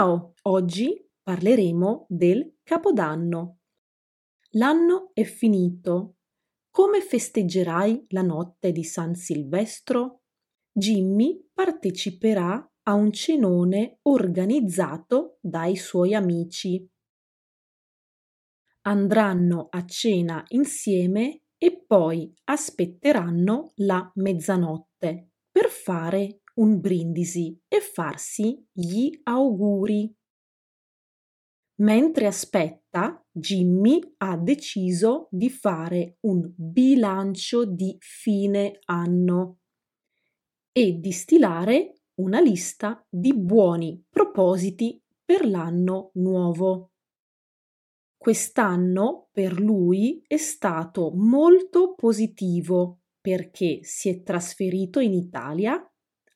Ciao, oggi parleremo del Capodanno. L'anno è finito. Come festeggerai la notte di San Silvestro? Jimmy parteciperà a un cenone organizzato dai suoi amici. Andranno a cena insieme e poi aspetteranno la mezzanotte per fare un brindisi e farsi gli auguri. Mentre aspetta, Jimmy ha deciso di fare un bilancio di fine anno e di stilare una lista di buoni propositi per l'anno nuovo. Quest'anno per lui è stato molto positivo perché si è trasferito in Italia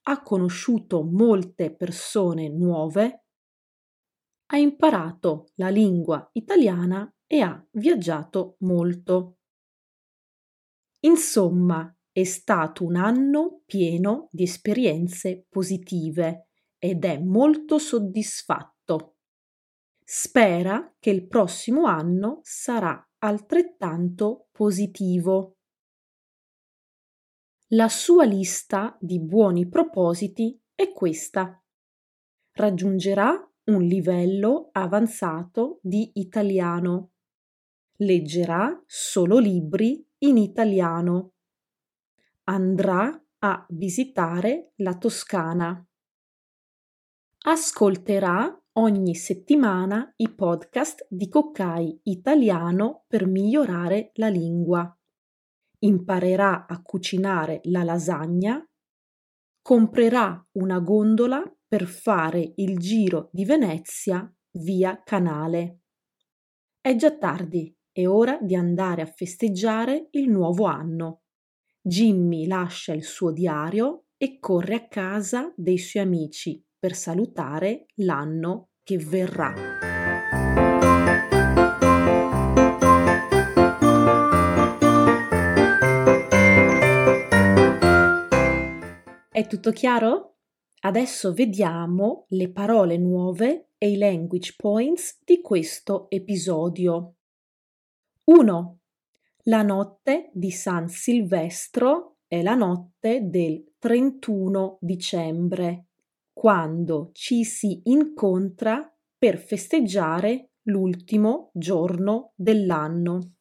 ha conosciuto molte persone nuove, ha imparato la lingua italiana e ha viaggiato molto. Insomma, è stato un anno pieno di esperienze positive ed è molto soddisfatto. Spera che il prossimo anno sarà altrettanto positivo. La sua lista di buoni propositi è questa. Raggiungerà un livello avanzato di italiano. Leggerà solo libri in italiano. Andrà a visitare la Toscana. Ascolterà ogni settimana i podcast di Coccai Italiano per migliorare la lingua imparerà a cucinare la lasagna, comprerà una gondola per fare il giro di Venezia via canale. È già tardi, è ora di andare a festeggiare il nuovo anno. Jimmy lascia il suo diario e corre a casa dei suoi amici per salutare l'anno che verrà. È tutto chiaro? Adesso vediamo le parole nuove e i language points di questo episodio. 1. La notte di San Silvestro è la notte del 31 dicembre, quando ci si incontra per festeggiare l'ultimo giorno dell'anno.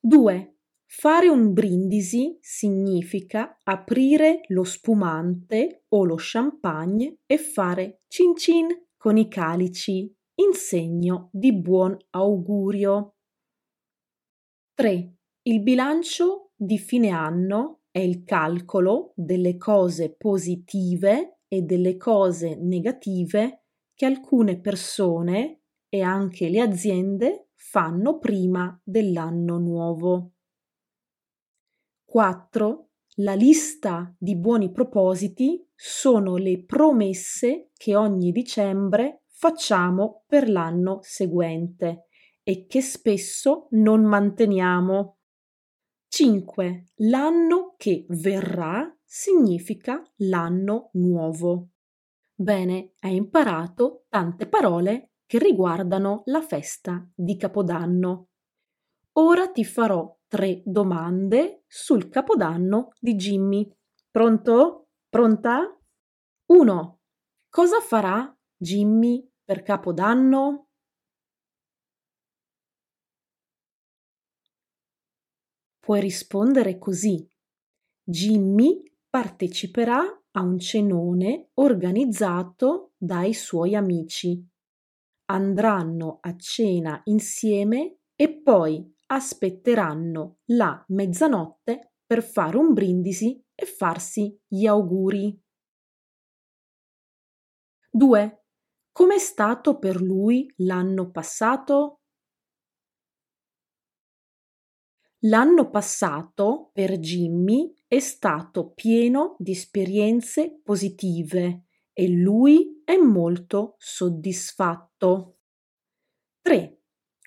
2. Fare un brindisi significa aprire lo spumante o lo champagne e fare cin cin con i calici in segno di buon augurio. 3. Il bilancio di fine anno è il calcolo delle cose positive e delle cose negative che alcune persone e anche le aziende fanno prima dell'anno nuovo. 4. La lista di buoni propositi sono le promesse che ogni dicembre facciamo per l'anno seguente e che spesso non manteniamo. 5. L'anno che verrà significa l'anno nuovo. Bene, hai imparato tante parole che riguardano la festa di Capodanno. Ora ti farò tre domande sul capodanno di Jimmy. Pronto? Pronta? 1. Cosa farà Jimmy per capodanno? Puoi rispondere così. Jimmy parteciperà a un cenone organizzato dai suoi amici. Andranno a cena insieme e poi aspetteranno la mezzanotte per fare un brindisi e farsi gli auguri. 2. Com'è stato per lui l'anno passato? L'anno passato per Jimmy è stato pieno di esperienze positive e lui è molto soddisfatto. 3.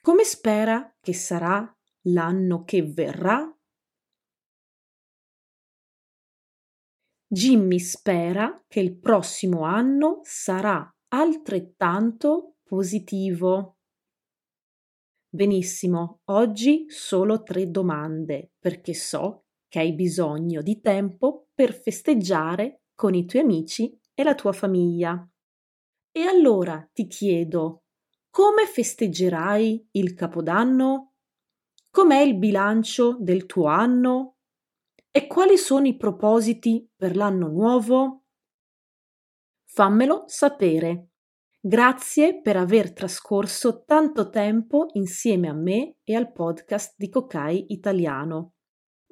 Come spera che sarà l'anno che verrà? Jimmy spera che il prossimo anno sarà altrettanto positivo. Benissimo, oggi solo tre domande perché so che hai bisogno di tempo per festeggiare con i tuoi amici e la tua famiglia. E allora ti chiedo, come festeggerai il Capodanno? Com'è il bilancio del tuo anno? E quali sono i propositi per l'anno nuovo? Fammelo sapere. Grazie per aver trascorso tanto tempo insieme a me e al podcast di Cocai Italiano.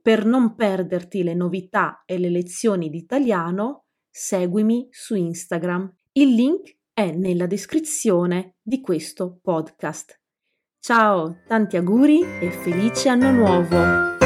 Per non perderti le novità e le lezioni di italiano, seguimi su Instagram. Il link è nella descrizione di questo podcast. Ciao, tanti auguri e felice anno nuovo!